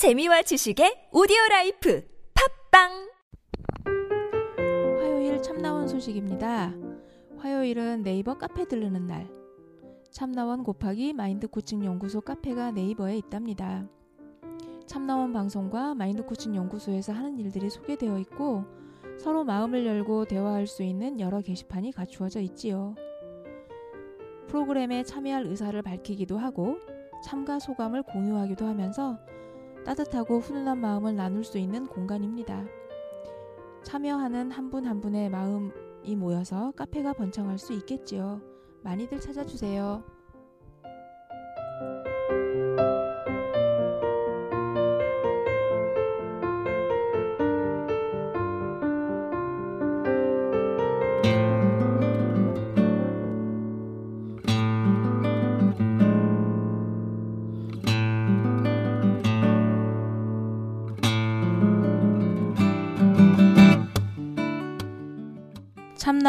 재미와 지식의 오디오 라이프 팟빵 화요일 참나원 소식입니다. 화요일은 네이버 카페 들르는 날. 참나원 곱하기 마인드 코칭 연구소 카페가 네이버에 있답니다. 참나원 방송과 마인드 코칭 연구소에서 하는 일들이 소개되어 있고 서로 마음을 열고 대화할 수 있는 여러 게시판이 갖추어져 있지요. 프로그램에 참여할 의사를 밝히기도 하고 참가 소감을 공유하기도 하면서 따뜻하고 훈훈한 마음을 나눌 수 있는 공간입니다. 참여하는 한분한 분의 마음이 모여서 카페가 번창할 수 있겠지요. 많이들 찾아주세요.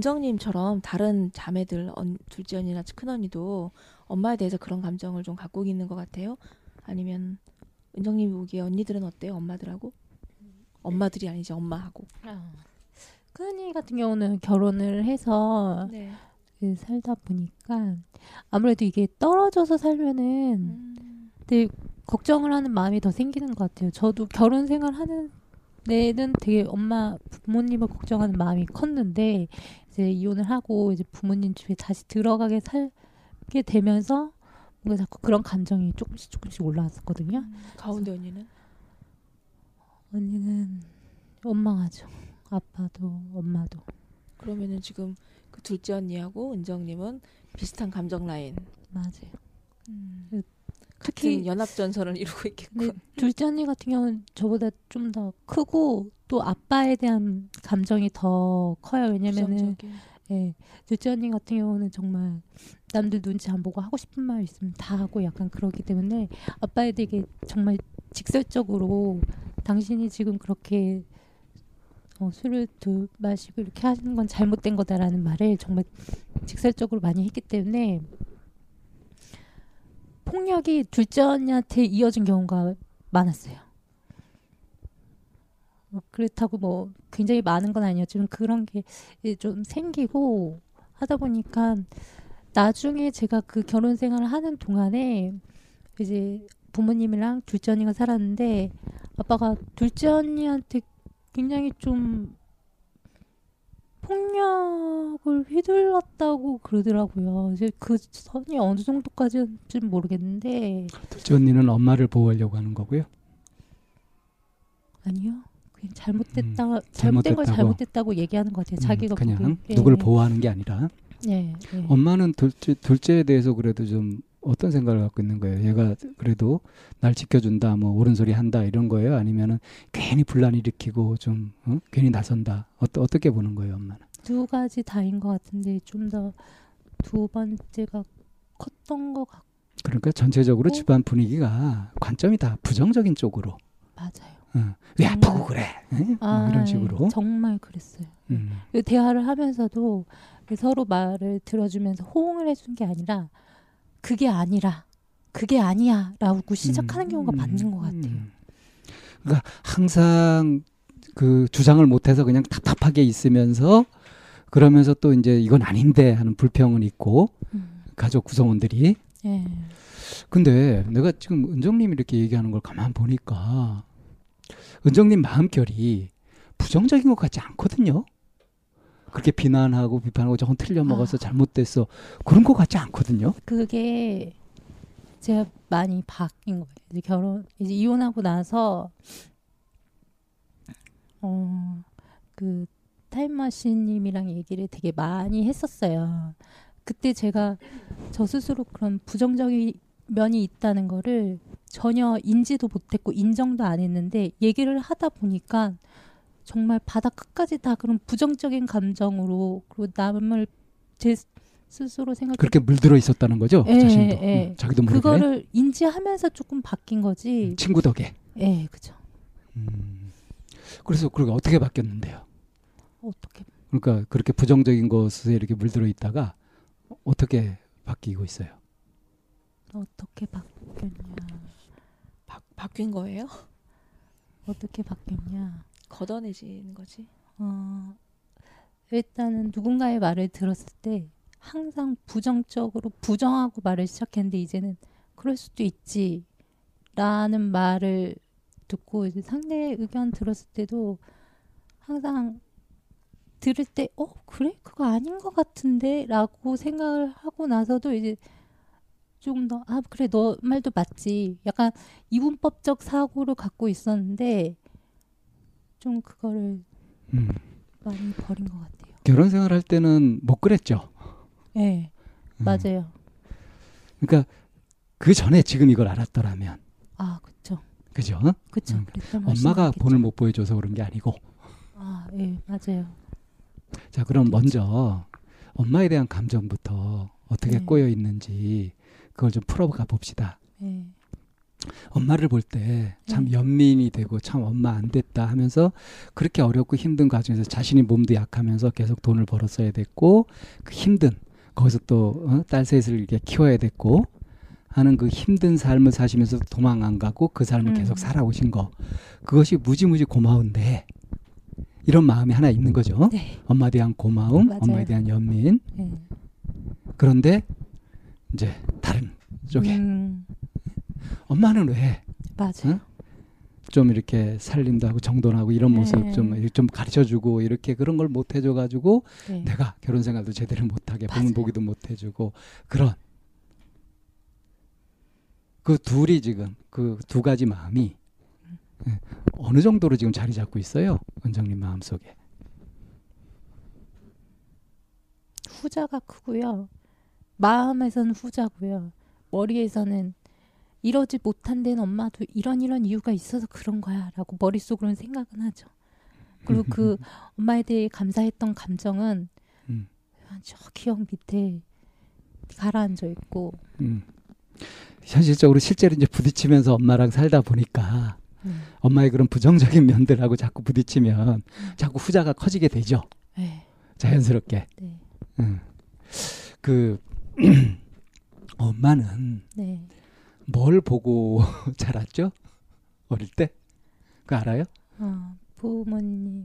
은정님처럼 다른 자매들, 언, 둘째 언니나 큰 언니도 엄마에 대해서 그런 감정을 좀 갖고 있는 것 같아요. 아니면 은정님이 보기에 언니들은 어때요? 엄마들하고? 엄마들이 아니지 엄마하고. 아, 큰언니 같은 경우는 결혼을 해서 네. 그 살다 보니까 아무래도 이게 떨어져서 살면은 음, 되게 걱정을 하는 마음이 더 생기는 것 같아요. 저도 결혼 생활 하는 내는 되게 엄마 부모님을 걱정하는 마음이 컸는데 이제 이혼을 하고 이제 부모님 집에 다시 들어가게 살게 되면서 뭔가 자꾸 그런 감정이 조금씩 조금씩 올라왔었거든요. 가운데 언니는? 언니는 원망하죠. 아빠도 엄마도. 그러면은 지금 그 둘째 언니하고 은정님은 비슷한 감정 라인. 맞아요. 같은 특히 연합 전선을 이루고 있겠군. 네, 둘째 언니 같은 경우는 저보다 좀 더 크고 또 아빠에 대한 감정이 더 커요. 왜냐면은. 예, 둘째 언니 같은 경우는 정말 남들 눈치 안 보고 하고 싶은 말 있으면 다 하고 약간 그러기 때문에 아빠에 되게 정말 직설적으로 당신이 지금 그렇게 어, 술을 두 마시고 이렇게 하시는 건 잘못된 거다라는 말을 정말 직설적으로 많이 했기 때문에 폭력이 둘째 언니한테 이어진 경우가 많았어요. 뭐 그렇다고 뭐 굉장히 많은 건 아니었지만 그런 게 좀 생기고 하다 보니까 나중에 제가 그 결혼 생활을 하는 동안에 이제 부모님이랑 둘째 언니가 살았는데 아빠가 둘째 언니한테 굉장히 좀 폭력을 휘둘렀다고 그러더라고요. 이제 그 선이 어느 정도까지는 모르겠는데 둘째 언니는 엄마를 보호하려고 하는 거고요. 아니요. 그냥 잘못됐다, 잘못된 걸 잘못됐다고. 얘기하는 것 같아요. 음, 자기가 그냥 보기엔. 예. 누구를 보호하는 게 아니라 예, 예. 엄마는 둘째 둘째에 대해서 그래도 좀 어떤 생각을 갖고 있는 거예요? 얘가 그래도 날 지켜준다, 뭐 옳은 소리 한다 이런 거예요? 아니면은 괜히 분란 일으키고 좀 어? 괜히 나선다? 어떠, 어떻게 보는 거예요, 엄마는? 두 가지 다인 것 같은데 좀 더 두 번째가 컸던 것 같고 그러니까 전체적으로 어? 집안 분위기가 관점이 다 부정적인 쪽으로. 맞아요. 어. 왜 정말. 아프고 그래? 에? 뭐 아, 이런 예, 식으로. 정말 그랬어요. 음. 그 대화를 하면서도 서로 말을 들어주면서 호응을 해준 게 아니라 그게 아니라 그게 아니야라고 시작하는 경우가 음, 많은 것 같아요. 음. 그러니까 항상 그 주장을 못해서 그냥 답답하게 있으면서 그러면서 또 이제 이건 아닌데 하는 불평은 있고 음. 가족 구성원들이 예. 근데 내가 지금 은정님이 이렇게 얘기하는 걸 가만 보니까 은정님 마음결이 부정적인 것 같지 않거든요. 그렇게 비난하고 비판하고 저건 틀려 먹어서 아. 잘못됐어 그런 것 같지 않거든요. 그게 제가 많이 바뀐 거예요. 이제 결혼 이제 이혼하고 나서 어 그 타임머신님이랑 얘기를 되게 많이 했었어요. 그때 제가 저 스스로 그런 부정적인 면이 있다는 거를 전혀 인지도 못했고 인정도 안 했는데 얘기를 하다 보니까 정말 바닥 끝까지 다 그런 부정적인 감정으로 그리고 남을 제 스스로 생각 그렇게 물들어 있었다는 거죠. 예, 자신도 예. 음, 자기도 모르게 그거를 인지하면서 조금 바뀐 거지. 친구 덕에. 예, 그죠. 음. 그래서 그렇게 어떻게 바뀌었는데요? 어떻게 그러니까 그렇게 부정적인 것에 이렇게 물들어 있다가 어떻게 바뀌고 있어요? 어떻게 바뀌었냐? 바, 바뀐 거예요? 어떻게 바뀌었냐? 걷어내지는 거지. 어, 일단은 누군가의 말을 들었을 때 항상 부정적으로 부정하고 말을 시작했는데 이제는 그럴 수도 있지 라는 말을 듣고 이제 상대의 의견 들었을 때도 항상 들을 때 어 그래 그거 아닌 것 같은데 라고 생각을 하고 나서도 이제 조금 더 아 그래 너 말도 맞지 약간 이분법적 사고를 갖고 있었는데 좀 그거를 음. 많이 버린 것 같아요. 결혼 생활할 때는 못 그랬죠. 네, 음. 맞아요. 그러니까 그 전에 지금 이걸 알았더라면 아, 그쵸. 그죠? 그쵸. 음. 엄마가 말씀이겠죠. 본을 못 보여줘서 그런 게 아니고 아, 예, 맞아요. 자 그럼 먼저 엄마에 대한 감정부터 어떻게 네. 꼬여 있는지 그걸 좀 풀어가 봅시다. 예, 엄마를 볼 때참 네. 연민이 되고 참 엄마 안 됐다 하면서 그렇게 어렵고 힘든 과정에서 자신이 몸도 약하면서 계속 돈을 벌었어야 됐고 그 힘든 거기서 또 어, 딸 셋을 이렇게 키워야 됐고 하는 그 힘든 삶을 사시면서 도망 안 가고 그 삶을 음. 계속 살아오신 거 그것이 무지무지 고마운데 이런 마음이 하나 있는 거죠. 네, 엄마에 대한 고마움, 맞아요. 엄마에 대한 연민. 예. 그런데 이제 다른 쪽에 음, 엄마는 왜 맞아요. 응? 좀 이렇게 살림도 하고 정돈하고 이런 모습 네. 좀, 좀 가르쳐주고 이렇게 그런 걸 못 해줘가지고 네. 내가 결혼 생활도 제대로 못하게 맞아요. 보는 보기도 못 해주고 그런 그 둘이 지금 그 두 가지 마음이 예, 어느 정도로 지금 자리 잡고 있어요 은정님 마음 속에 후자가 크고요. 마음에서는 후자고요. 머리에서는 이러지 못한 데는 엄마도 이런 이런 이유가 있어서 그런 거야라고 머릿속으로는 생각은 하죠. 그리고 그 엄마에 대해 감사했던 감정은 음. 저 기억 밑에 가라앉아 있고 음. 현실적으로 실제로 이제 부딪히면서 엄마랑 살다 보니까 음. 엄마의 그런 부정적인 면들하고 자꾸 부딪히면 자꾸 후자가 커지게 되죠 네, 자연스럽게 네, 음. 그 엄마는 네. 뭘 보고 자랐죠? 어릴 때? 그 알아요? 어, 부모님을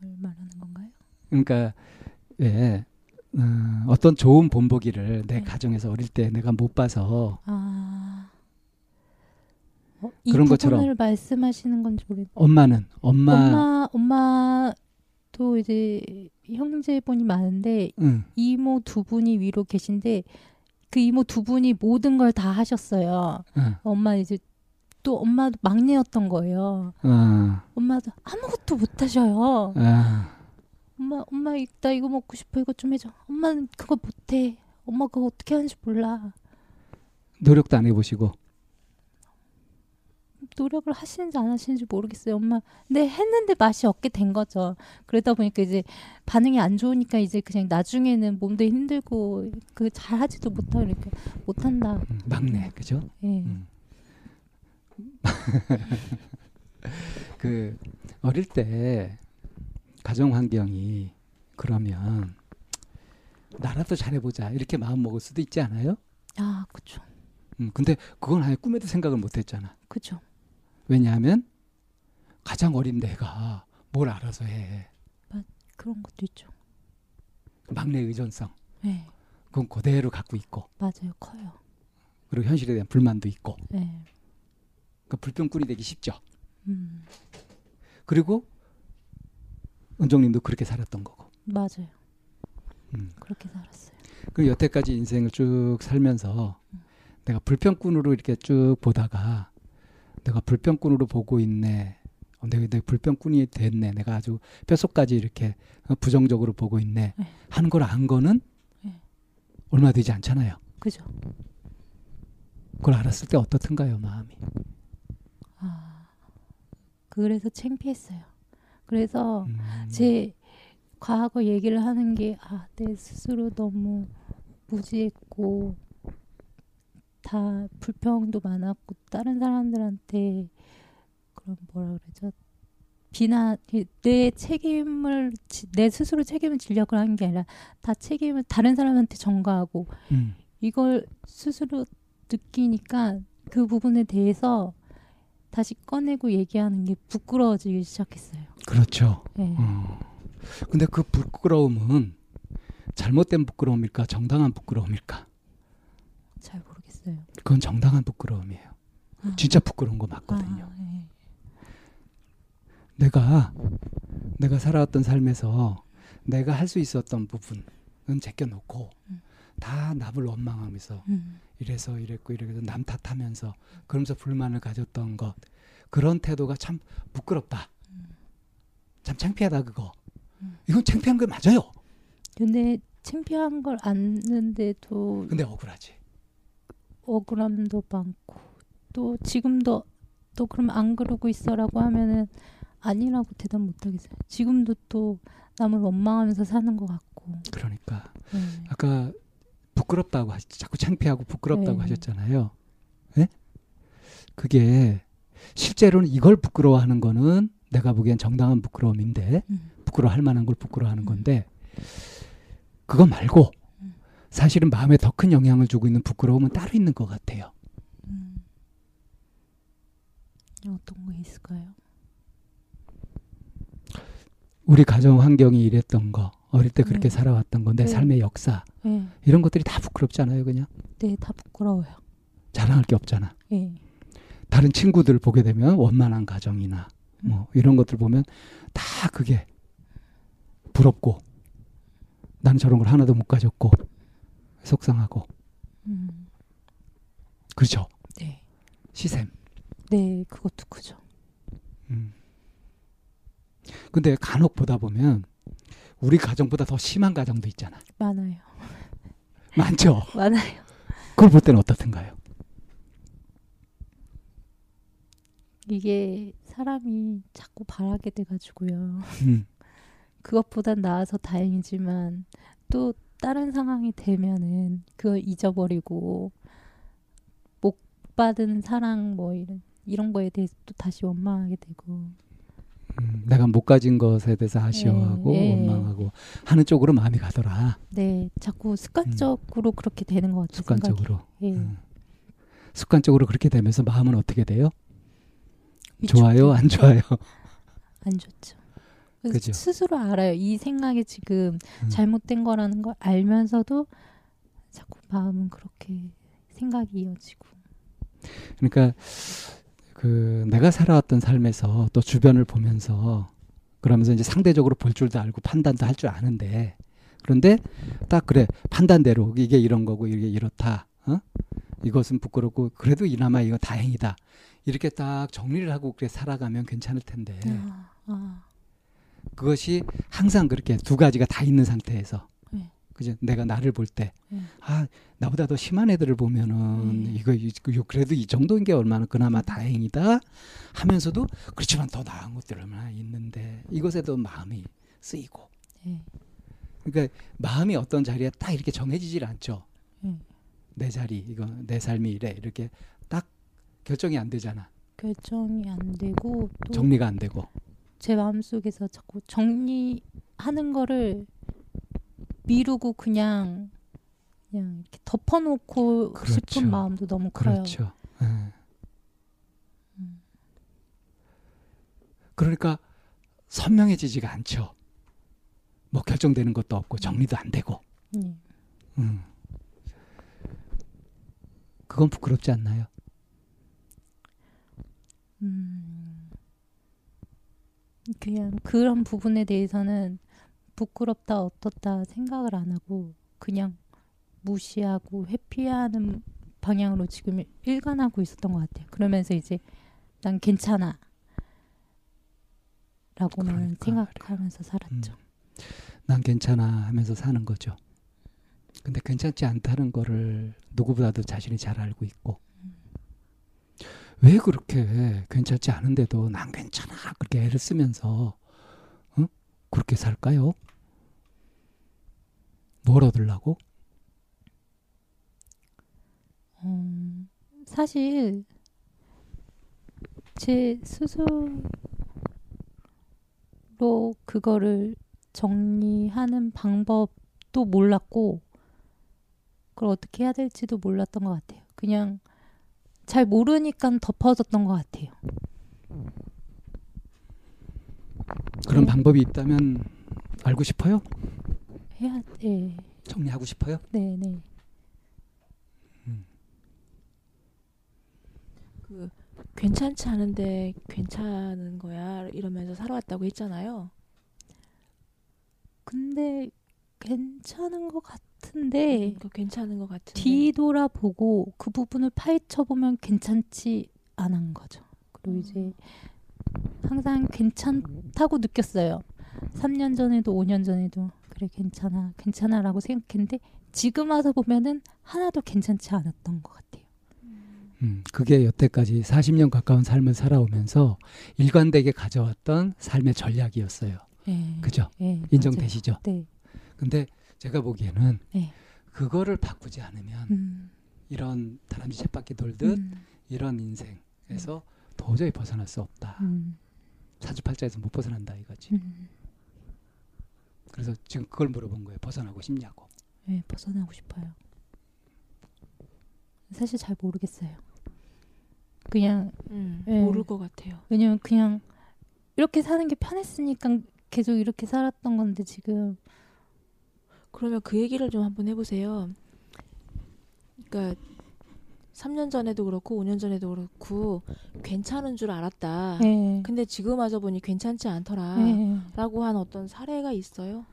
말하는 건가요? 그러니까 예. 어, 어떤 좋은 본보기를 내 네. 가정에서 어릴 때 내가 못 봐서 아, 어, 이 그런 것처럼. 말씀하시는 건지 모르겠. 엄마는 엄마, 엄마 엄마도 이제 형제분이 많은데 응, 이모 두 분이 위로 계신데 그 이모 두 분이 모든 걸 다 하셨어요. 응, 엄마 이제 또 엄마도 막내였던 거예요. 어, 엄마도 아무것도 못 하셔요. 아, 엄마 엄마 이- 나 이거 먹고 싶어 이거 좀 해줘. 엄마는 그거 못해. 엄마 그거 어떻게 하는지 몰라. 노력도 안 해보시고 노력을 하시는지 안 하시는지 모르겠어요. 엄마. 근데 했는데 맛이 없게 된 거죠. 그러다 보니까 이제 반응이 안 좋으니까 이제 그냥 나중에는 몸도 힘들고 그 잘하지도 못하고 이렇게 못한다. 음, 막내 그죠? 예. 음. 그 어릴 때 가정 환경이 그러면 나라도 잘해보자 이렇게 마음 먹을 수도 있지 않아요? 아, 그쵸. 음, 근데 그건 아예 꿈에도 생각을 못했잖아. 그쵸. 왜냐하면 가장 어린 내가 뭘 알아서 해. 그런 것도 있죠. 막내 의존성 네, 그건 그대로 갖고 있고 맞아요. 커요. 그리고 현실에 대한 불만도 있고 네. 그 불평꾼이 되기 쉽죠. 음, 그리고 은정님도 그렇게 살았던 거고. 맞아요. 음. 그렇게 살았어요. 그 여태까지 인생을 쭉 살면서 내가 불평꾼으로 이렇게 쭉 보다가 내가 불평꾼으로 보고 있네. 어, 내가, 내가 불평꾼이 됐네. 내가 아주 뼛속까지 이렇게 어, 부정적으로 보고 있네. 네. 하는 걸 안 거는 네. 얼마 되지 않잖아요. 그죠? 그걸 알았을 때 어떻든가요, 마음이. 아, 그래서 창피했어요. 그래서 음. 제 과거 얘기를 하는 게, 아, 내 스스로 너무 무지했고, 다 불평도 많았고, 다른 사람들한테, 그런 뭐라 그러죠? 비난, 내 책임을, 지- 내 스스로 책임을 지려고 한게 아니라, 다 책임을 다른 사람한테 전가하고, 음. 이걸 스스로 느끼니까 그 부분에 대해서 다시 꺼내고 얘기하는 게 부끄러워지기 시작했어요. 그렇죠. 네. 어. 근데 그 부끄러움은 잘못된 부끄러움일까, 정당한 부끄러움일까? 잘 모르겠어요. 그건 정당한 부끄러움이에요. 아. 진짜 부끄러운 거 맞거든요. 아, 네. 내가 내가 살아왔던 삶에서 내가 할 수 있었던 부분은 제껴놓고 음. 다 남을 원망하면서 음, 이래서 이랬고 이래서 남 탓하면서 그러면서 불만을 가졌던 것 그런 태도가 참 부끄럽다. 참 창피하다 그거. 음. 이건 창피한 게 맞아요. 근데 창피한 걸 안는데도 근데 억울하지. 억울함도 많고 또 지금도 또 그럼 안 그러고 있어라고 하면은 아니라고 대답 못 하겠어요. 지금도 또 남을 원망하면서 사는 것 같고. 그러니까 네. 아까 부끄럽다고 하시, 자꾸 창피하고 부끄럽다고 네. 하셨잖아요. 예? 그게 실제로는 이걸 부끄러워하는 거는 내가 보기엔 정당한 부끄러움인데 음. 부끄러워할 만한 걸 부끄러워하는 건데 그거 말고 음. 사실은 마음에 더 큰 영향을 주고 있는 부끄러움은 따로 있는 것 같아요. 음. 어떤 거 있을까요? 우리 가정 환경이 이랬던 거, 어릴 때 그렇게 네. 살아왔던 거, 내 네. 삶의 역사 네, 이런 것들이 다 부끄럽잖아요. 그냥 네, 다 부끄러워요. 자랑할 게 없잖아. 예, 다른 친구들 보게 되면 원만한 가정이나 음. 뭐 이런 것들 보면 다 그게 부럽고 나는 저런 걸 하나도 못 가졌고 속상하고 음, 그렇죠. 네, 시샘. 네, 그것도 크죠. 음. 근데 간혹 보다 보면 우리 가정보다 더 심한 가정도 있잖아. 많아요, 많죠. 많아요. 그걸 볼 때는 어떻든가요? 이게 사람이 자꾸 바라게 돼가지고요. 음. 그것보단 나아서 다행이지만 또 다른 상황이 되면은 그걸 잊어버리고 못 받은 사랑 뭐 이런 이런 거에 대해서 또 다시 원망하게 되고 음, 내가 못 가진 것에 대해서 아쉬워하고 예, 예. 원망하고 하는 쪽으로 마음이 가더라. 네 자꾸 습관적으로 그렇게 되는 것 같아요. 습관적으로. 예. 음. 습관적으로 그렇게 되면서 마음은 어떻게 돼요? 위축돼. 좋아요, 안 좋아요? 안 좋죠. 그죠. 스스로 알아요. 이 생각이 지금 음. 잘못된 거라는 걸 알면서도 자꾸 마음은 그렇게 생각이 이어지고. 그러니까 그 내가 살아왔던 삶에서 또 주변을 보면서 그러면서 이제 상대적으로 볼 줄도 알고 판단도 할 줄 아는데 그런데 딱 그래 판단대로 이게 이런 거고 이게 이렇다. 어? 이것은 부끄럽고 그래도 이나마 이거 다행이다. 이렇게 딱 정리를 하고 그렇게 살아가면 괜찮을 텐데 아, 아, 그것이 항상 그렇게 두 가지가 다 있는 상태에서 네. 그죠? 내가 나를 볼때 네. 아 나보다 더 심한 애들을 보면은 네. 이거 이- 그래도 이 정도인 게 얼마나 그나마 다행이다 하면서도 그렇지만 더 나은 것들 얼마나 있는데 이것에도 마음이 쓰이고 네. 그러니까 마음이 어떤 자리에 딱 이렇게 정해지질 않죠 네. 내 자리 이거 내 삶이 이래 이렇게 딱 결정이 안 되잖아 결정이 안 되고 또 정리가 안 되고 제 마음속에서 자꾸 정리하는 거를 미루고 그냥 그냥 이렇게 덮어놓고 그렇죠. 싶은 마음도 너무 커요. 그렇죠 예. 음. 그러니까 선명해지지가 않죠 뭐 결정되는 것도 없고 정리도 안 되고. 예. 음. 그건 부끄럽지 않나요? 음, 그냥 그런 부분에 대해서는 부끄럽다 어떻다 생각을 안 하고 그냥 무시하고 회피하는 방향으로 지금 일관하고 있었던 것 같아요. 그러면서 이제 난 괜찮아 라고만 그러니까 생각하면서 살았죠. 음. 난 괜찮아 하면서 사는 거죠. 근데 괜찮지 않다는 거를 누구보다도 자신이 잘 알고 있고 왜 그렇게 괜찮지 않은데도 난 괜찮아 그렇게 애를 쓰면서 어? 그렇게 살까요? 뭘 얻으려고? 음, 사실 제 스스로 그거를 정리하는 방법도 몰랐고 그걸 어떻게 해야 될지도 몰랐던 것 같아요. 그냥 잘 모르니까 덮어졌던 것 같아요. 그런 네. 방법이 있다면 알고 싶어요? 해야 돼. 정리하고 싶어요? 네, 네. 그 괜찮지 않은데 괜찮은 거야 이러면서 살아왔다고 했잖아요. 근데 괜찮은 것 같 은데 그 괜찮은 것 같은데. 뒤돌아보고 그 부분을 파헤쳐 보면 괜찮지 않은 거죠. 그리고 이제 항상 괜찮다고 느꼈어요. 3년 전에도 5년 전에도 그래 괜찮아 괜찮아라고 생각했는데 지금 와서 보면은 하나도 괜찮지 않았던 것 같아요. 음, 그게 여태까지 40년 가까운 삶을 살아오면서 일관되게 가져왔던 삶의 전략이었어요. 예. 그죠? 예, 인정되시죠? 맞아요. 네. 근데 제가 보기에는 네. 그거를 바꾸지 않으면 음, 이런 다람쥐 쳇바퀴 돌듯 음, 이런 인생에서 도저히 벗어날 수 없다. 음, 사주팔자에서 못 벗어난다 이거지. 음. 그래서 지금 그걸 물어본 거예요. 벗어나고 싶냐고. 네, 벗어나고 싶어요. 사실 잘 모르겠어요. 그냥 음, 예. 모를 것 같아요. 왜냐면 그냥 이렇게 사는 게 편했으니까 계속 이렇게 살았던 건데 지금 그러면 그 얘기를 좀 한번 해보세요. 그러니까 3년 전에도 그렇고 5년 전에도 그렇고 괜찮은 줄 알았다. 예. 근데 지금 와서 보니 괜찮지 않더라. 예. 라고 한 어떤 사례가 있어요?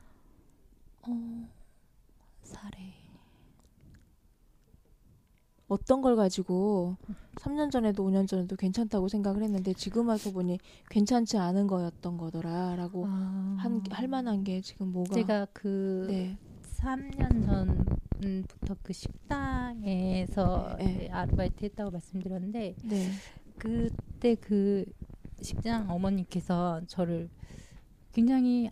어, 사례. 어떤 걸 가지고 3년 전에도 5년 전에도 괜찮다고 생각을 했는데 지금 와서 보니 괜찮지 않은 거였던 거더라라고 아, 한, 할 만한 게 지금 뭐가 제가 그 네. 3년 전부터 그 식당에서 네. 아르바이트 했다고 말씀드렸는데 네. 그때 그 식당 어머니께서 저를 굉장히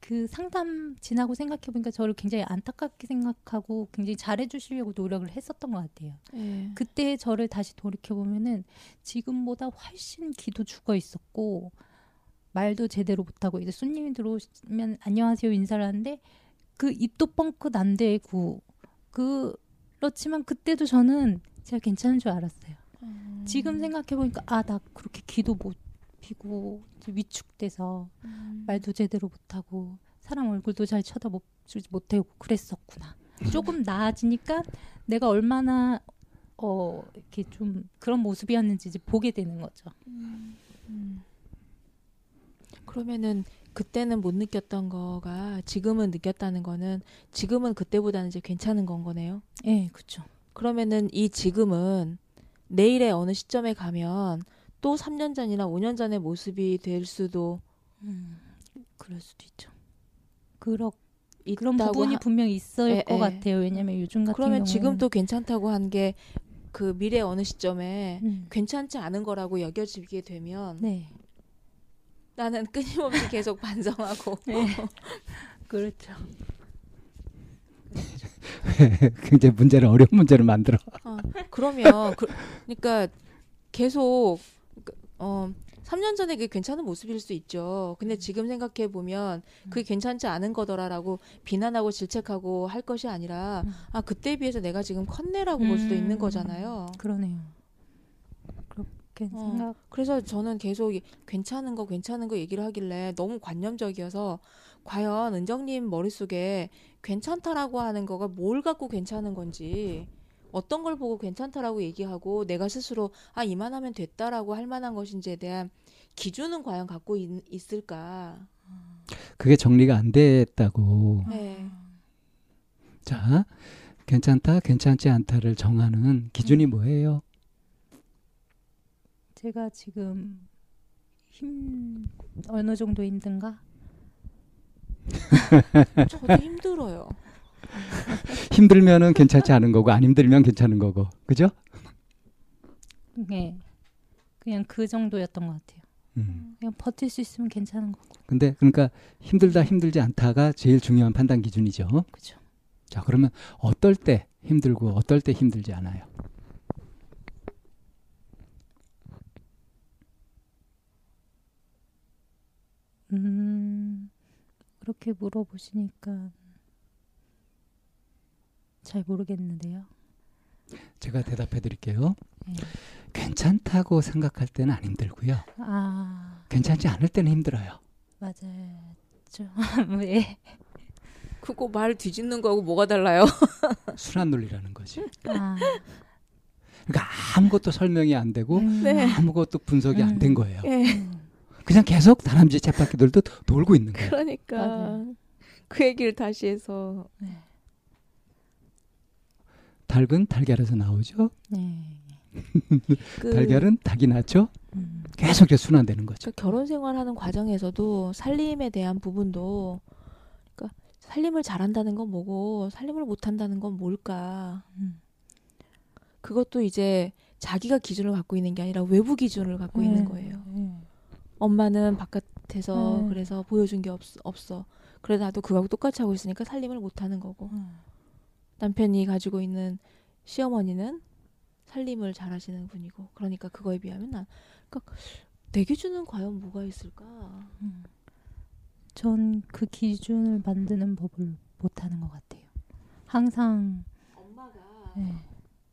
그 상담 지나고 생각해 보니까 저를 굉장히 안타깝게 생각하고 굉장히 잘해 주시려고 노력을 했었던 것 같아요. 네. 그때 저를 다시 돌이켜 보면은 지금보다 훨씬 기도 죽어 있었고 말도 제대로 못하고 이제 손님이 들어오시면 안녕하세요 인사를 하는데 그 입도 뻥끗 안 대고 그 그렇지만 그때도 저는 제가 괜찮은 줄 알았어요. 음. 지금 생각해 보니까 아 나 그렇게 기도 못 피고 위축돼서 음. 말도 제대로 못하고 사람 얼굴도 잘 쳐다보지 못하고 그랬었구나. 조금 나아지니까 내가 얼마나 어 이렇게 좀 그런 모습이었는지 이제 보게 되는 거죠. 음. 그러면은 그때는 못 느꼈던 거가 지금은 느꼈다는 거는 지금은 그때보다는 이제 괜찮은 건 거네요. 예, 그렇죠. 그러면은 이 지금은 내일의 어느 시점에 가면 또 3년 전이나 5년 전의 모습이 될 수도 음, 그럴 수도 있죠. 그렇 그런 부분이 하- 분명 있을 예, 것 예. 같아요. 왜냐면 요즘 같은 그러면 경우는 지금 또 괜찮다고 한 게 그 미래 어느 시점에 음, 괜찮지 않은 거라고 여겨지게 되면 네, 나는 끊임없이 계속 반성하고 그렇죠. 굉장히 문제를 어려운 문제를 만들어. 어, 그러면 그, 그러니까 계속 그, 어 3년 전에 그게 괜찮은 모습일 수 있죠. 근데 지금 생각해 보면 그게 괜찮지 않은 거더라라고 비난하고 질책하고 할 것이 아니라 음. 아 그때에 비해서 내가 지금 컸네라고 볼 수도 있는 음, 거잖아요. 그러네요. 그렇게 어. 생각. 그래서 저는 계속 이 괜찮은 거 괜찮은 거 얘기를 하길래 너무 관념적이어서 과연 은정님 머릿속에 괜찮다라고 하는 거가 뭘 갖고 괜찮은 건지 어떤 걸 보고 괜찮다라고 얘기하고 내가 스스로 아 이만하면 됐다라고 할 만한 것인지에 대한 기준은 과연 갖고 있, 있을까? 그게 정리가 안 됐다고. 네. 자, 괜찮다, 괜찮지 않다를 정하는 기준이 뭐예요? 제가 지금 힘 어느 정도 힘든가? 저도 힘들어요. 힘들면은 괜찮지 않은 거고 안 힘들면 괜찮은 거고. 그죠? 네. 그냥 그 정도였던 것 같아요. 음. 그냥 버틸 수 있으면 괜찮은 거고. 근데 그러니까 힘들다 힘들지 않다가 제일 중요한 판단 기준이죠. 그죠. 자, 그러면 어떨 때 힘들고 어떨 때 힘들지 않아요? 음, 그렇게 물어보시니까 잘 모르겠는데요. 제가 대답해 드릴게요. 네. 괜찮다고 생각할 때는 안 힘들고요. 아, 괜찮지 않을 때는 힘들어요. 맞아요. 좀, 왜? 그거 말 뒤집는 거하고 뭐가 달라요? 순환 논리라는 거지. 아, 그러니까 아무것도 설명이 안 되고 음, 네. 아무것도 분석이 안된 음. 거예요. 예. 음, 그냥 계속 다람쥐 쳇바퀴들도 돌고 있는 거예요. 그러니까 맞아요. 그 얘기를 다시 해서 네. 닭은 달걀에서 나오죠. 네. 그 달걀은 닭이 낳죠. 음, 계속 순환되는 거죠. 그 결혼 생활하는 과정에서도 살림에 대한 부분도 그러니까 살림을 잘한다는 건 뭐고 살림을 못한다는 건 뭘까? 음. 그것도 이제 자기가 기준을 갖고 있는 게 아니라 외부 기준을 갖고 있는 네, 거예요. 네. 엄마는 바깥에서 네. 그래서 보여준 게 없, 없어. 그래 나도 그거하고 똑같이 하고 있으니까 살림을 못 하는 거고 음. 남편이 가지고 있는 시어머니는 살림을 잘 하시는 분이고 그러니까 그거에 비하면 난 그러니까 내 기준은 과연 뭐가 있을까? 음. 전그 기준을 만드는 법을 못 하는 것 같아요. 항상 엄마가 네.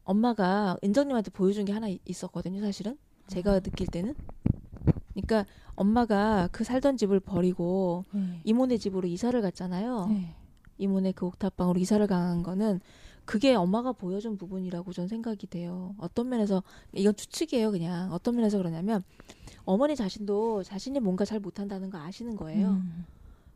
엄마가 은정님한테 보여준 게 하나 이- 있었거든요, 사실은. 제가 느낄 때는. 그러니까 엄마가 그 살던 집을 버리고 네. 이모네 집으로 이사를 갔잖아요. 네. 이모네 그 옥탑방으로 이사를 간 거는 그게 엄마가 보여준 부분이라고 전 생각이 돼요. 어떤 면에서 이건 추측이에요, 그냥. 어떤 면에서 그러냐면 어머니 자신도 자신이 뭔가 잘 못한다는 거 아시는 거예요. 음.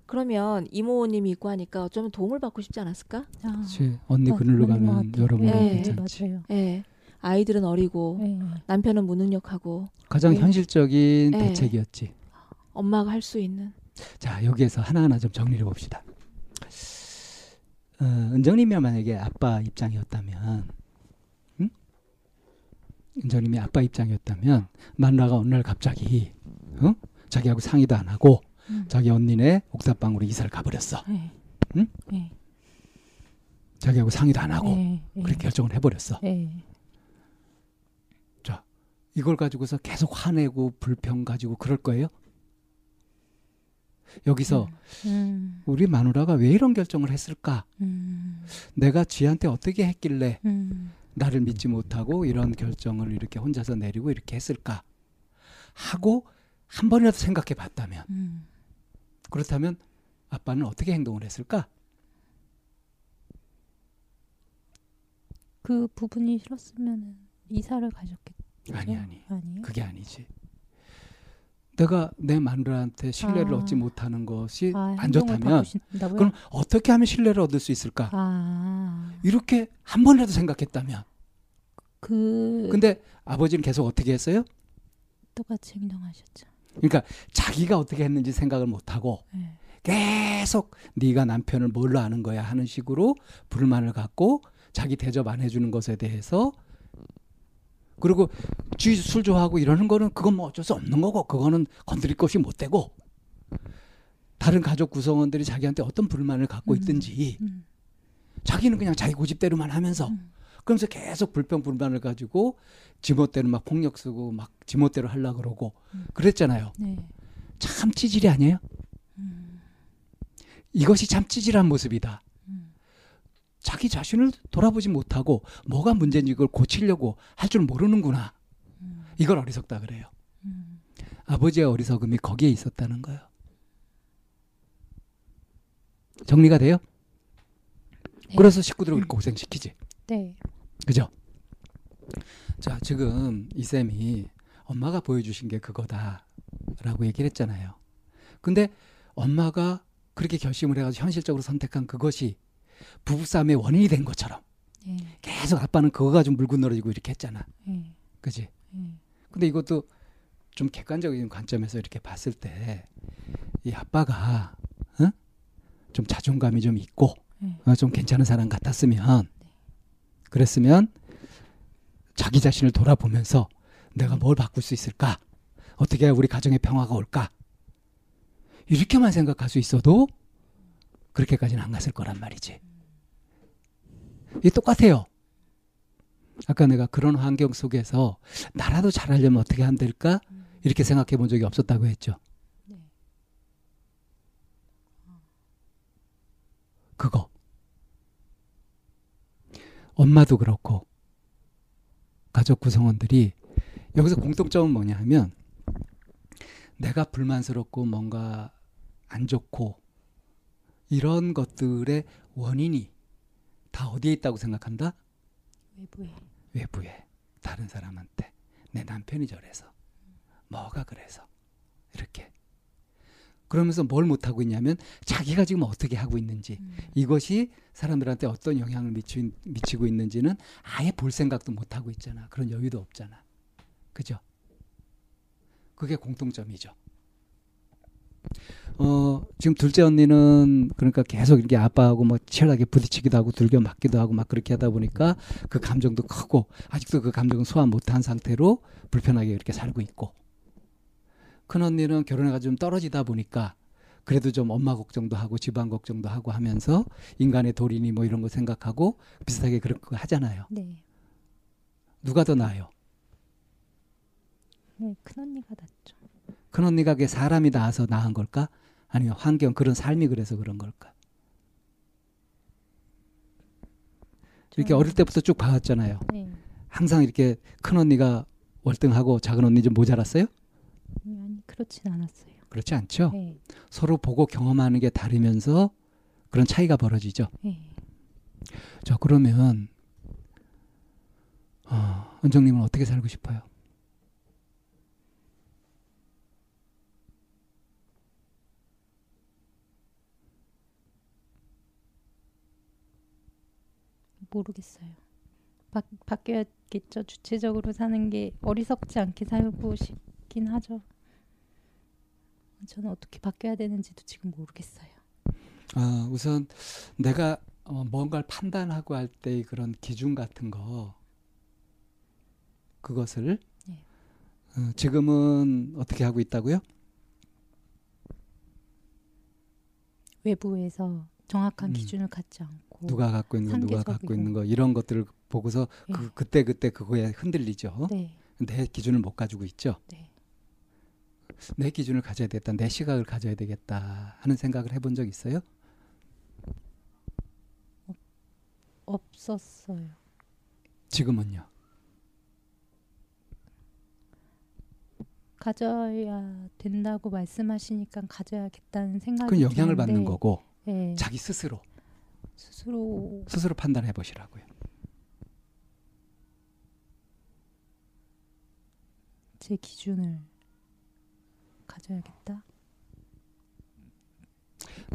그러면 이모님이 있고 하니까 어쩌면 도움을 받고 싶지 않았을까? 아, 그렇지. 언니 맞- 그늘로 가면. 여러분 네, 괜찮지. 맞아요. 예. 아이들은 어리고 네. 남편은 무능력하고 가장 네. 현실적인 네. 대책이었지. 엄마가 할 수 있는 자 여기에서 하나하나 좀 정리해 봅시다. 어, 은정님이 만약에 아빠 입장이었다면, 응? 은정님이 아빠 입장이었다면 마누라가 어느 날 갑자기, 어? 자기하고 상의도 안 하고 음. 자기 언니네 옥탑방으로 이사를 가버렸어. 네. 응? 네. 자기하고 상의도 안 하고 네. 네. 그렇게 결정을 해버렸어. 네. 이걸 가지고서 계속 화내고 불평 가지고 그럴 거예요? 여기서 음. 우리 마누라가 왜 이런 결정을 했을까? 음. 내가 쥐한테 어떻게 했길래 음. 나를 믿지 못하고 이런 결정을 이렇게 혼자서 내리고 이렇게 했을까? 하고 한 번이라도 생각해 봤다면 음. 그렇다면 아빠는 어떻게 행동을 했을까? 그 부분이 싫었으면 이사를 가셨겠죠? 아니 아니 아니에요? 그게 아니지. 내가 내 마누라한테 신뢰를 아. 얻지 못하는 것이 아, 안 좋다면? 그럼 어떻게 하면 신뢰를 얻을 수 있을까? 아, 이렇게 한 번이라도 생각했다면 그 근데 아버지는 계속 어떻게 했어요? 똑같이 행동하셨죠. 그러니까 자기가 어떻게 했는지 생각을 못 하고 네. 계속 네가 남편을 뭘로 아는 거야 하는 식으로 불만을 갖고 자기 대접 안 해주는 것에 대해서 그리고 쥐 술 좋아하고 이러는 거는 그건 뭐 어쩔 수 없는 거고 그거는 건드릴 것이 못 되고 다른 가족 구성원들이 자기한테 어떤 불만을 갖고 음. 있든지 음. 자기는 그냥 자기 고집대로만 하면서 음. 그러면서 계속 불평 불만을 가지고 지멋대로 막 폭력 쓰고 막 지멋대로 하려 그러고 음. 그랬잖아요. 네. 참 찌질이 아니에요? 음. 이것이 참 찌질한 모습이다. 음. 자기 자신을 돌아보지 못하고 뭐가 문제인지 이걸 고치려고 할 줄 모르는구나. 음. 이걸 어리석다 그래요. 음. 아버지의 어리석음이 거기에 있었다는 거예요. 정리가 돼요? 네. 그래서 식구들을 그렇게 고생시키지. 네. 그죠? 자, 지금 이 쌤이 엄마가 보여주신 게 그거다라고 얘기를 했잖아요. 근데 엄마가 그렇게 결심을 해가지고 현실적으로 선택한 그것이 부부싸움의 원인이 된 것처럼 네. 계속 아빠는 그거 가지고 물고 늘어지고 이렇게 했잖아. 네. 그지? 네. 근데 이것도 좀 객관적인 관점에서 이렇게 봤을 때 이 아빠가 어? 좀 자존감이 좀 있고 네. 어, 좀 괜찮은 사람 같았으면 그랬으면 자기 자신을 돌아보면서 내가 뭘 바꿀 수 있을까? 어떻게 해야 우리 가정에 평화가 올까? 이렇게만 생각할 수 있어도 그렇게까지는 안 갔을 거란 말이지. 이 똑같아요. 아까 내가 그런 환경 속에서 나라도 잘하려면 어떻게 하면 될까? 이렇게 생각해 본 적이 없었다고 했죠. 네. 그거. 엄마도 그렇고 가족 구성원들이 여기서 공통점은 뭐냐 하면 내가 불만스럽고 뭔가 안 좋고 이런 것들의 원인이 다 어디에 있다고 생각한다? 외부에. 외부에. 다른 사람한테. 내 남편이 저래서. 뭐가 그래서. 이렇게. 그러면서 뭘 못하고 있냐면 자기가 지금 어떻게 하고 있는지. 음. 이것이 사람들한테 어떤 영향을 미치, 미치고 있는지는 아예 볼 생각도 못 하고 있잖아. 그런 여유도 없잖아. 그죠? 그게 공통점이죠 어 지금 둘째 언니는 그러니까 계속 이렇게 아빠하고 뭐 치열하게 부딪히기도 하고 들겨 맞기도 하고 막 그렇게 하다 보니까 그 감정도 크고 아직도 그 감정은 소화 못한 상태로 불편하게 이렇게 살고 있고 큰 언니는 결혼해가지고 좀 떨어지다 보니까 그래도 좀 엄마 걱정도 하고 집안 걱정도 하고 하면서 인간의 도리니 뭐 이런 거 생각하고 비슷하게 그렇게 하잖아요. 네. 누가 더 나아요? 네. 큰 언니가 낫죠. 큰 언니가 그게 사람이 나아서 나은 걸까? 아니면 환경 그런 삶이 그래서 그런 걸까? 이렇게 어릴 때부터 쭉 봐왔잖아요. 네. 항상 이렇게 큰 언니가 월등하고 작은 언니 좀 모자랐어요? 아니, 아니 그렇진 않았어요. 그렇지 않죠? 네. 서로 보고 경험하는 게 다르면서 그런 차이가 벌어지죠. 네. 자 그러면 어, 은정님은 어떻게 살고 싶어요? 모르겠어요. 바, 바뀌어야겠죠. 주체적으로 사는 게 어리석지 않게 살고 싶긴 하죠. 저는 어떻게 바뀌어야 되는지도 지금 모르겠어요. 아, 우선 내가 어, 뭔가를 판단하고 할 때의 그런 기준 같은 거 그것을 네. 어, 지금은 어떻게 하고 있다고요? 외부에서 정확한 음. 기준을 갖지 않고 누가 갖고 있는 거, 누가 갖고. 있는 거 이런 것들을 보고서 네. 그, 그때 그때 그거에 흔들리죠. 네, 내 기준을 못 가지고 있죠. 네. 내 기준을 가져야 되겠다, 내 시각을 가져야 되겠다 하는 생각을 해본 적 있어요? 없었어요. 지금은요? 가져야 된다고 말씀하시니까 가져야겠다는 생각이 그건 영향을 드는데, 받는 거고 네, 자기 스스로 스스로 스스로 판단해 보시라고요. 제 기준을 가져야겠다.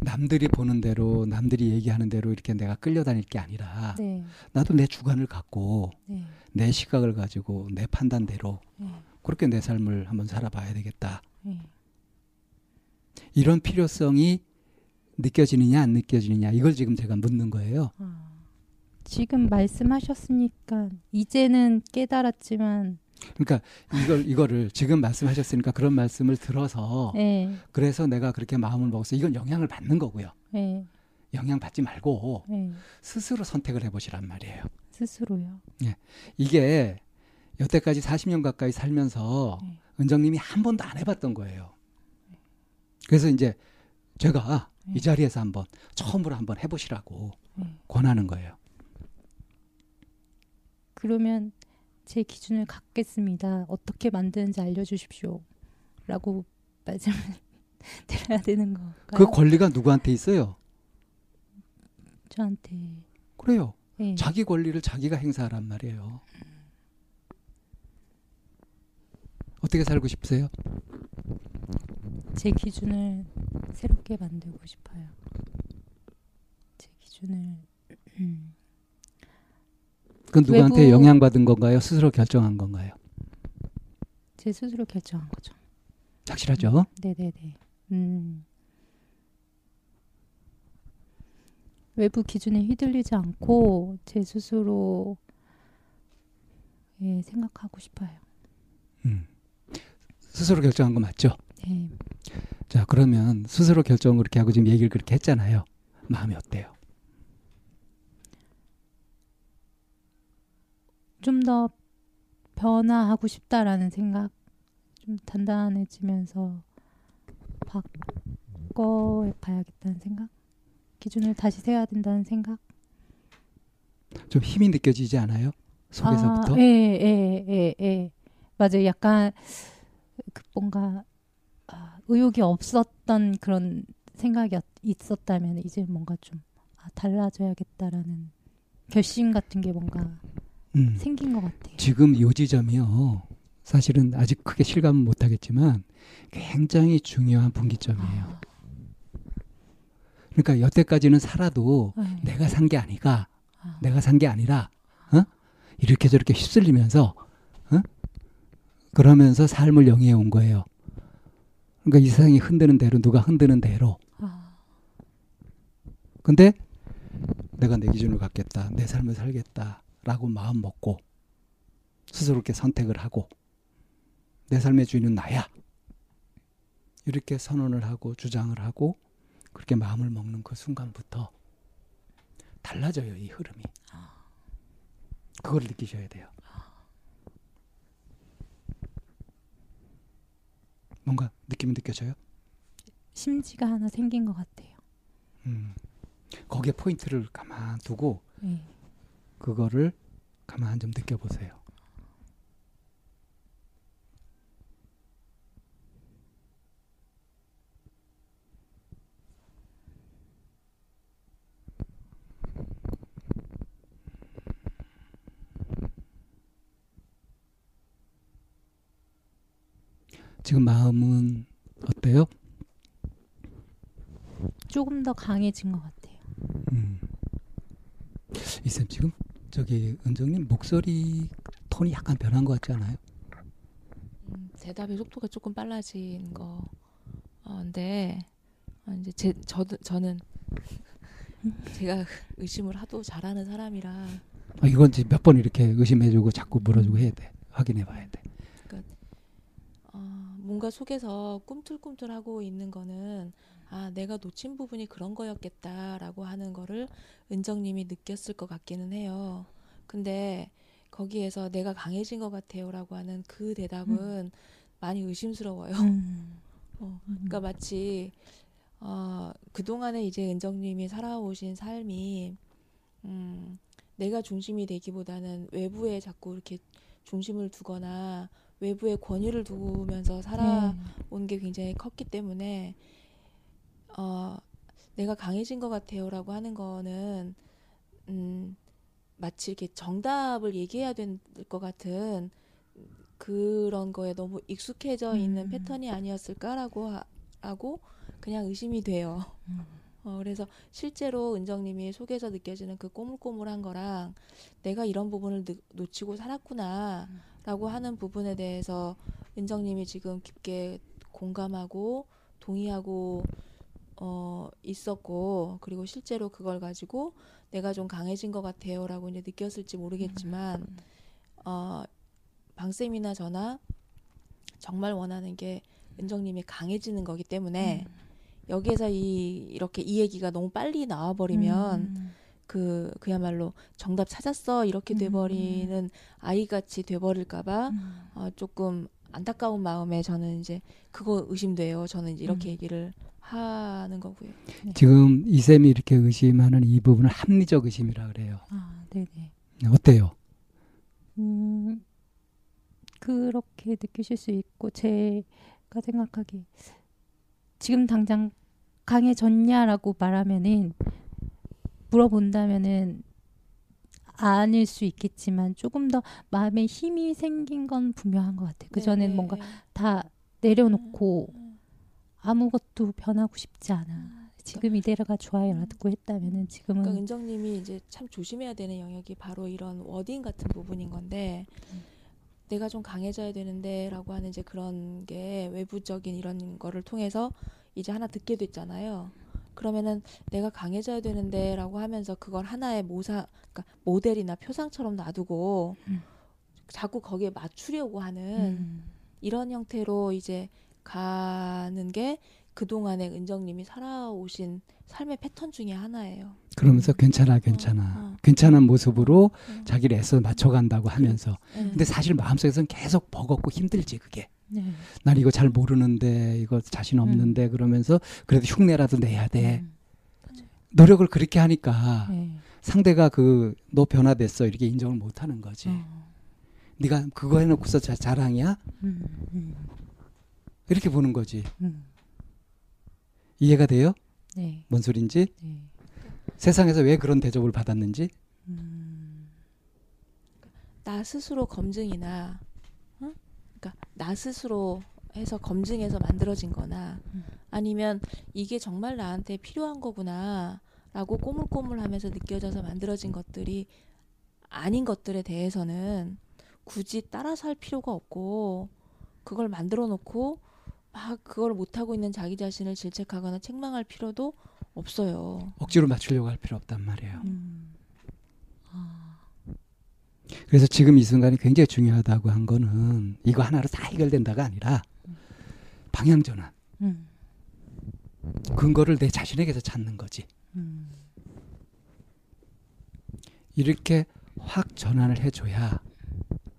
남들이 보는 대로 남들이 얘기하는 대로 이렇게 내가 끌려다닐 게 아니라 네, 나도 내 주관을 갖고 네, 내 시각을 가지고 내 판단대로 네, 그렇게 내 삶을 한번 살아봐야 되겠다. 네. 이런 필요성이 느껴지느냐 안 느껴지느냐 이걸 지금 제가 묻는 거예요. 아, 지금 말씀하셨으니까 이제는 깨달았지만 그러니까 이걸 이거를 지금 말씀하셨으니까 그런 말씀을 들어서 네, 그래서 내가 그렇게 마음을 먹어서 이건 영향을 받는 거고요. 네, 영향 받지 말고 네. 스스로 선택을 해보시란 말이에요. 스스로요. 이게 여태까지 40년 가까이 살면서 네. 은정님이 한 번도 안 해봤던 거예요. 그래서 이제 제가 네. 이 자리에서 한번 처음으로 한번 해보시라고 네. 권하는 거예요. 그러면 제 기준을 갖겠습니다. 어떻게 만드는지 알려주십시오. 라고 말씀을 드려야 되는 건가요? 그 권리가 누구한테 있어요? 저한테 그래요. 예. 자기 권리를 자기가 행사하란 말이에요. 어떻게 살고 싶으세요? 제 기준을 새롭게 만들고 싶어요. 제 기준을 음, 그건 누구한테 영향받은 건가요? 스스로 결정한 건가요? 제 스스로 결정한 거죠. 확실하죠? 네네네. 음. 외부 기준에 휘둘리지 않고 제 스스로 예, 생각하고 싶어요. 음. 스스로 결정한 거 맞죠? 네. 자, 그러면 스스로 결정을 그렇게 하고 지금 얘기를 그렇게 했잖아요. 마음이 어때요? 좀 더 변화하고 싶다라는 생각, 좀 단단해지면서 바꿔 봐야겠다는 생각, 기준을 다시 세워야 된다는 생각. 좀 힘이 느껴지지 않아요? 속에서부터? 아, 예, 예, 예, 예. 맞아요. 약간 그 뭔가 아, 의욕이 없었던 그런 생각이 있었다면 이제 뭔가 좀 아, 달라져야겠다라는 결심 같은 게 뭔가 음. 생긴 것 같아요. 지금 요 지점이요. 사실은 아직 크게 실감은 못 하겠지만 굉장히 중요한 분기점이에요. 아, 그러니까 여태까지는 살아도 네. 내가 산 게 아니가 아, 내가 산 게 아니라 어? 이렇게 저렇게 휩쓸리면서 어? 그러면서 삶을 영위해 온 거예요. 그러니까 이 세상이 흔드는 대로 누가 흔드는 대로 아, 근데 내가 내 기준을 갖겠다. 내 삶을 살겠다라고 마음 먹고 스스로 이렇게 선택을 하고 내 삶의 주인은 나야. 이렇게 선언을 하고 주장을 하고 그렇게 마음을 먹는 그 순간부터 달라져요, 이 흐름이. 그걸 느끼셔야 돼요. 뭔가 느낌이 느껴져요? 심지가 하나 생긴 것 같아요. 음. 거기에 포인트를 가만 두고 예. 그거를 가만 좀 느껴보세요. 지금 마음은 어때요? 조금 더 강해진 것 같아요. 음. 이쌤 지금 저기 은정님 목소리 톤이 약간 변한 것 같지 않아요? 음, 대답의 속도가 조금 빨라진 거. 어, 근데 어, 이제 제 저, 저는 제가 의심을 하도 잘하는 사람이라 아, 이건 이제 몇번 이렇게 의심해주고 자꾸 물어주고 해야 돼. 확인해봐야 돼. 어, 뭔가 속에서 꿈틀꿈틀하고 있는 거는 아 내가 놓친 부분이 그런 거였겠다라고 하는 거를 은정님이 느꼈을 것 같기는 해요. 근데 거기에서 내가 강해진 것 같아요라고 하는 그 대답은 많이 의심스러워요. 음. 어, 그러니까 마치 어, 그 동안에 이제 은정님이 살아오신 삶이 음, 내가 중심이 되기보다는 외부에 자꾸 이렇게 중심을 두거나 외부에 권위를 두면서 살아온 네. 게 굉장히 컸기 때문에 어, 내가 강해진 것 같아요라고 하는 거는 음, 마치 이렇게 정답을 얘기해야 될 것 같은 그런 거에 너무 익숙해져 있는 음. 패턴이 아니었을까라고 하, 하고 그냥 의심이 돼요. 음. 어, 그래서 실제로 은정님이 속에서 느껴지는 그 꼬물꼬물한 거랑 내가 이런 부분을 느- 놓치고 살았구나 라고 하는 부분에 대해서 은정님이 지금 깊게 공감하고 동의하고 어, 있었고 그리고 실제로 그걸 가지고 내가 좀 강해진 것 같아요 라고 이제 느꼈을지 모르겠지만 어, 방쌤이나 저나 정말 원하는 게 은정님이 강해지는 거기 때문에 여기에서 이 이렇게 이 얘기가 너무 빨리 나와버리면 음. 그 그야말로 정답 찾았어 이렇게 음. 돼버리는 아이같이 돼버릴까봐 음. 어, 조금 안타까운 마음에 저는 이제 그거 의심돼요. 저는 이제 이렇게 음. 얘기를 하는 거고요. 지금 이 쌤이 이렇게 의심하는 이 부분을 합리적 의심이라 그래요. 아, 네네. 어때요? 음, 그렇게 느끼실 수 있고 제가 생각하기 지금 당장 강해졌냐라고 말하면은 물어본다면은 아닐 수 있겠지만 조금 더 마음에 힘이 생긴 건 분명한 것 같아요. 그 전엔 네. 뭔가 다 내려놓고 음. 아무것도 변하고 싶지 않아. 지금 이대로가 좋아요라고 했다면은 지금은 그러니까 은정님이 이제 참 조심해야 되는 영역이 바로 이런 워딩 같은 부분인 건데 음. 내가 좀 강해져야 되는데라고 하는 이제 그런 게 외부적인 이런 거를 통해서 이제 하나 듣게 됐잖아요. 그러면은 내가 강해져야 되는데라고 하면서 그걸 하나의 모사, 그러니까 모델이나 표상처럼 놔두고 음. 자꾸 거기에 맞추려고 하는 음. 이런 형태로 이제 가는 게 그동안의 은정님이 살아오신 삶의 패턴 중에 하나예요. 그러면서 괜찮아 괜찮아 어. 괜찮은 모습으로 어. 자기를 애써 맞춰간다고 하면서 네. 근데 사실 마음속에서는 계속 버겁고 힘들지 그게 네. 난 이거 잘 모르는데 이거 자신 없는데 그러면서 그래도 흉내라도 내야 돼 음. 노력을 그렇게 하니까 네. 상대가 그 너 변화됐어 이렇게 인정을 못 하는 거지 어. 네가 그거 해놓고서 자, 자랑이야 음. 음. 이렇게 보는 거지 음. 이해가 돼요 네. 뭔 소린지 네. 세상에서 왜 그런 대접을 받았는지 음. 나 스스로 검증이나 어? 그러니까 나 스스로 해서 검증해서 만들어진 거나 음. 아니면 이게 정말 나한테 필요한 거구나 라고 꼬물꼬물 하면서 느껴져서 만들어진 것들이 아닌 것들에 대해서는 굳이 따라서 할 필요가 없고 그걸 만들어 놓고 막 그걸 못하고 있는 자기 자신을 질책하거나 책망할 필요도 없어요. 억지로 맞추려고 할 필요 없단 말이에요 음. 아. 그래서 지금 이 순간이 굉장히 중요하다고 한 거는 이거 하나로 다 해결된다가 아니라 방향 전환 음. 근거를 내 자신에게서 찾는 거지 음. 이렇게 확 전환을 해줘야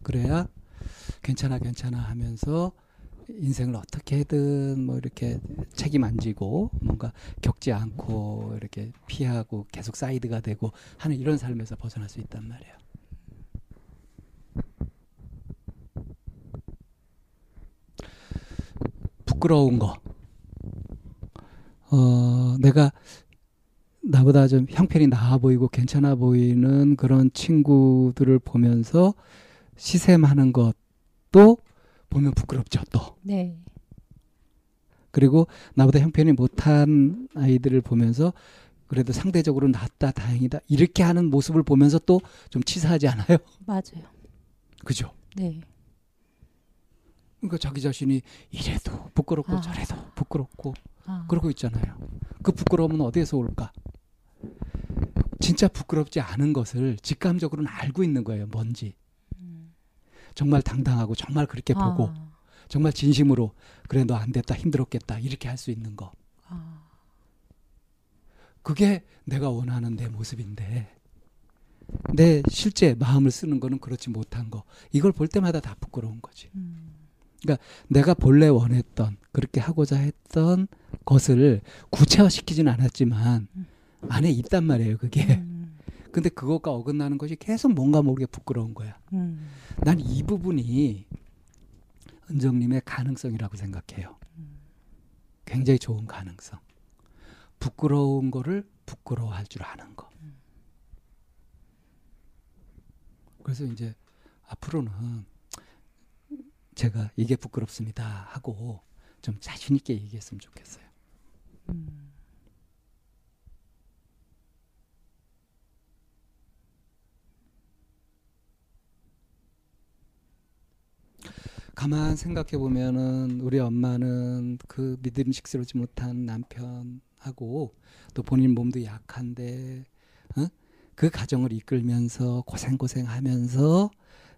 그래야 괜찮아 괜찮아 하면서 인생을 어떻게든 뭐 이렇게 책임 안 지고 뭔가 겪지 않고 이렇게 피하고 계속 사이드가 되고 하는 이런 삶에서 벗어날 수 있단 말이에요. 부끄러운 거. 어, 내가 나보다 좀 형편이 나아 보이고 괜찮아 보이는 그런 친구들을 보면서 시샘하는 것도 보면 부끄럽죠, 또. 네. 그리고 나보다 형편이 못한 아이들을 보면서 그래도 상대적으로 낫다, 다행이다. 이렇게 하는 모습을 보면서 또 좀 치사하지 않아요? 맞아요. 그죠? 네. 그러니까 자기 자신이 이래도 부끄럽고 아. 저래도 부끄럽고 아. 그러고 있잖아요. 그 부끄러움은 어디에서 올까? 진짜 부끄럽지 않은 것을 직감적으로는 알고 있는 거예요. 뭔지. 음. 정말 당당하고 정말 그렇게 보고 아. 정말 진심으로 그래 너 안 됐다 힘들었겠다 이렇게 할 수 있는 거. 아. 그게 내가 원하는 내 모습인데 내 실제 마음을 쓰는 거는 그렇지 못한 거. 이걸 볼 때마다 다 부끄러운 거지. 음. 내가 본래 원했던 그렇게 하고자 했던 것을 구체화시키지는 않았지만 음. 안에 있단 말이에요. 그게. 음. 근데 그것과 어긋나는 것이 계속 뭔가 모르게 부끄러운 거야. 음. 난이 부분이 은정님의 가능성이라고 생각해요. 굉장히 좋은 가능성. 부끄러운 거를 부끄러워할 줄 아는 거. 그래서 이제 앞으로는 제가 이게 부끄럽습니다 하고 좀 자신 있게 얘기했으면 좋겠어요. 음. 가만 생각해 보면은 우리 엄마는 그 믿음직스럽지 못한 남편하고 또 본인 몸도 약한데 어? 그 가정을 이끌면서 고생고생하면서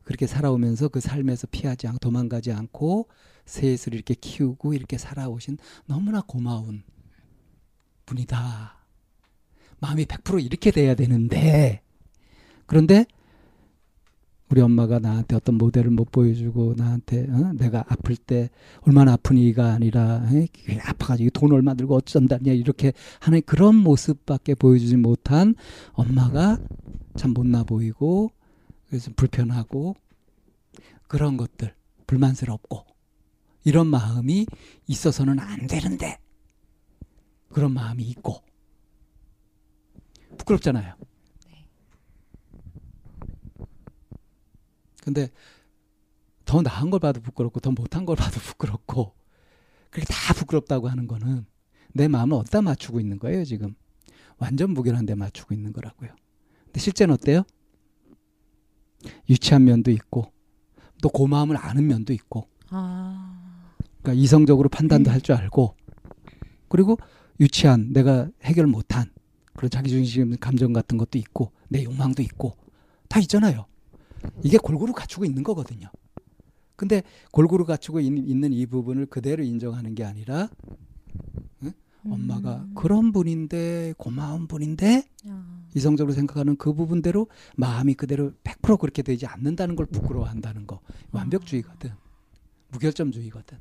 그렇게 살아오면서 그 삶에서 피하지 않고 도망가지 않고 셋을 이렇게 키우고 이렇게 살아오신 너무나 고마운 분이다. 마음이 100% 이렇게 돼야 되는데 그런데 우리 엄마가 나한테 어떤 모델을 못 보여주고 나한테 어? 내가 아플 때 얼마나 아프니가 아니라 에? 아파가지고 돈 얼마 들고 어쩐다냐 이렇게 하는 그런 모습밖에 보여주지 못한 엄마가 참 못나 보이고 그래서 불편하고 그런 것들 불만스럽고 이런 마음이 있어서는 안 되는데 그런 마음이 있고 부끄럽잖아요. 네. 근데 더 나은 걸 봐도 부끄럽고 더 못한 걸 봐도 부끄럽고 그렇게 다 부끄럽다고 하는 거는 내 마음을 어디다 맞추고 있는 거예요 지금 완전 무결한 데 맞추고 있는 거라고요 근데 실제는 어때요? 유치한 면도 있고 또 고마움을 아는 면도 있고 아, 그러니까 이성적으로 판단도 음. 할줄 알고 그리고 유치한 내가 해결 못한 그런 자기중심 감정 같은 것도 있고 내 욕망도 있고 다 있잖아요. 이게 골고루 갖추고 있는 거거든요. 근데 골고루 갖추고 있, 있는 이 부분을 그대로 인정하는 게 아니라 엄마가 음. 그런 분인데 고마운 분인데 아, 이성적으로 생각하는 그 부분대로 마음이 그대로 100% 그렇게 되지 않는다는 걸 부끄러워한다는 거. 완벽주의거든. 무결점주의거든.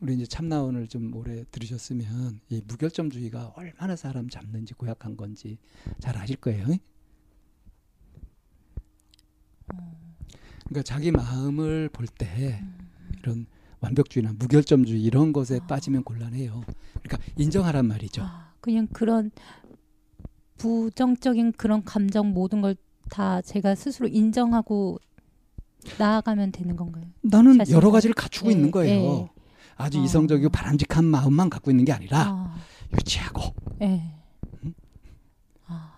우리 이제 참나원을 좀 오래 들으셨으면 이 무결점주의가 얼마나 사람 잡는지 고약한 건지 잘 아실 거예요. 그러니까 자기 마음을 볼 때 이런 완벽주의나 무결점주의 이런 것에 빠지면 곤란해요. 그러니까 인정하란 말이죠. 아, 그냥 그런 부정적인 그런 감정 모든 걸 다 제가 스스로 인정하고 나아가면 되는 건가요? 나는 자신을- 여러 가지를 갖추고 예, 있는 거예요. 예. 아주 어. 이성적이고 바람직한 마음만 갖고 있는 게 아니라 아, 유치하고 예. 음? 아,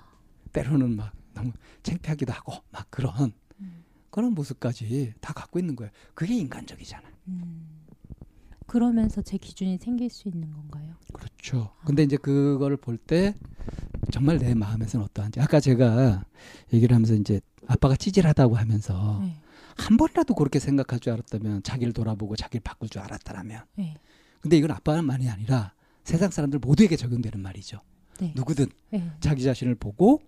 때로는 막 너무 창피하기도 하고 막 그런 음. 그런 모습까지 다 갖고 있는 거예요. 그게 인간적이잖아. 음. 그러면서 제 기준이 생길 수 있는 건가요? 그렇죠. 근데 이제 그거를 볼때 정말 내 마음에서는 어떠한지 아까 제가 얘기를 하면서 이제 아빠가 찌질하다고 하면서 네. 한 번이라도 그렇게 생각할 줄 알았다면 자기를 돌아보고 자기를 바꿀 줄 알았다라면 네. 근데 이건 아빠만이 아니라 세상 사람들 모두에게 적용되는 말이죠. 네. 누구든 네. 자기 자신을 보고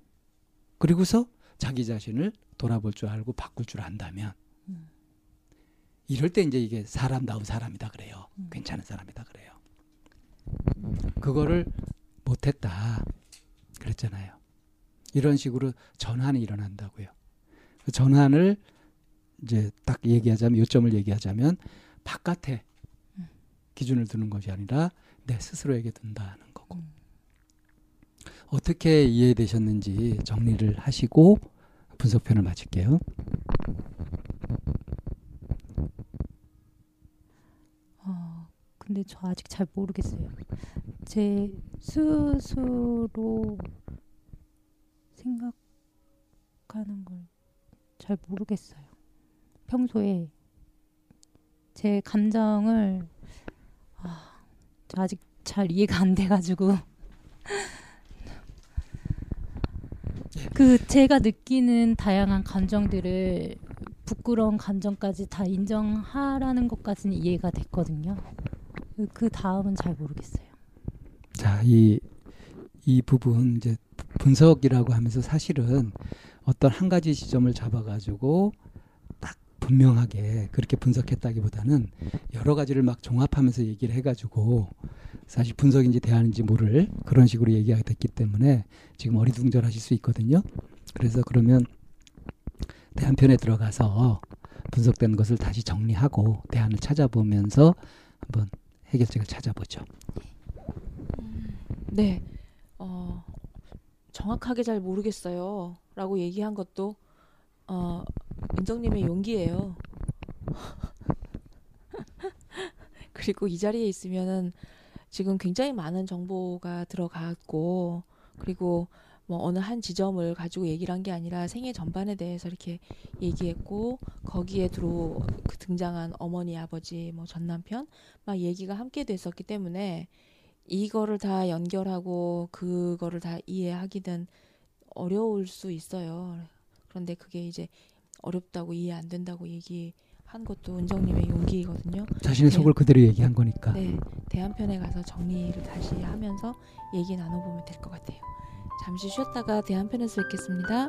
그리고서 자기 자신을 돌아볼 줄 알고 바꿀 줄 안다면 음. 이럴 때 이제 이게 사람다운 사람이다 그래요. 음. 괜찮은 사람이다 그래요. 그거를 못했다 그랬잖아요. 이런 식으로 전환이 일어난다고요. 그 전환을 이제 딱 얘기하자면 요점을 얘기하자면 바깥에 음. 기준을 두는 것이 아니라 내 스스로에게 둔다는 거고 음. 어떻게 이해되셨는지 정리를 하시고 분석편을 마칠게요. 어, 근데 저 아직 잘 모르겠어요. 제 스스로 생각하는 걸 잘 모르겠어요. 평소에 제 감정을 아, 저 아직 잘 이해가 안 돼가지고 그 제가 느끼는 다양한 감정들을 부끄러운 감정까지 다 인정하라는 것까지는 이해가 됐거든요. 그 다음은 잘 모르겠어요. 자, 이, 이 부분 이제 분석이라고 하면서 사실은 어떤 한 가지 지점을 잡아가지고 딱 분명하게 그렇게 분석했다기보다는 여러 가지를 막 종합하면서 얘기를 해가지고 사실 분석인지 대안인지 모를 그런 식으로 얘기가 됐기 때문에 지금 어리둥절하실 수 있거든요. 그래서 그러면 대안편에 들어가서 분석된 것을 다시 정리하고 대안을 찾아보면서 한번 해결책을 찾아보죠. 네. 어, 정확하게 잘 모르겠어요. 라고 얘기한 것도 어, 인정님의 용기예요. 그리고 이 자리에 있으면은 지금 굉장히 많은 정보가 들어갔고 그리고 뭐 어느 한 지점을 가지고 얘기를 한 게 아니라 생애 전반에 대해서 이렇게 얘기했고 거기에 들어 그 등장한 어머니 아버지 뭐 전 남편 막 얘기가 함께 됐었기 때문에 이거를 다 연결하고 그거를 다 이해하기는 어려울 수 있어요. 그런데 그게 이제 어렵다고 이해 안 된다고 얘기 한 것도 은정님의 용기거든요. 자신의 네. 속을 그대로 얘기한 거니까. 네, 대한편에 가서 정리를 다시 하면서 얘기 나눠보면 될 것 같아요. 잠시 쉬었다가 대한편에서 뵙겠습니다.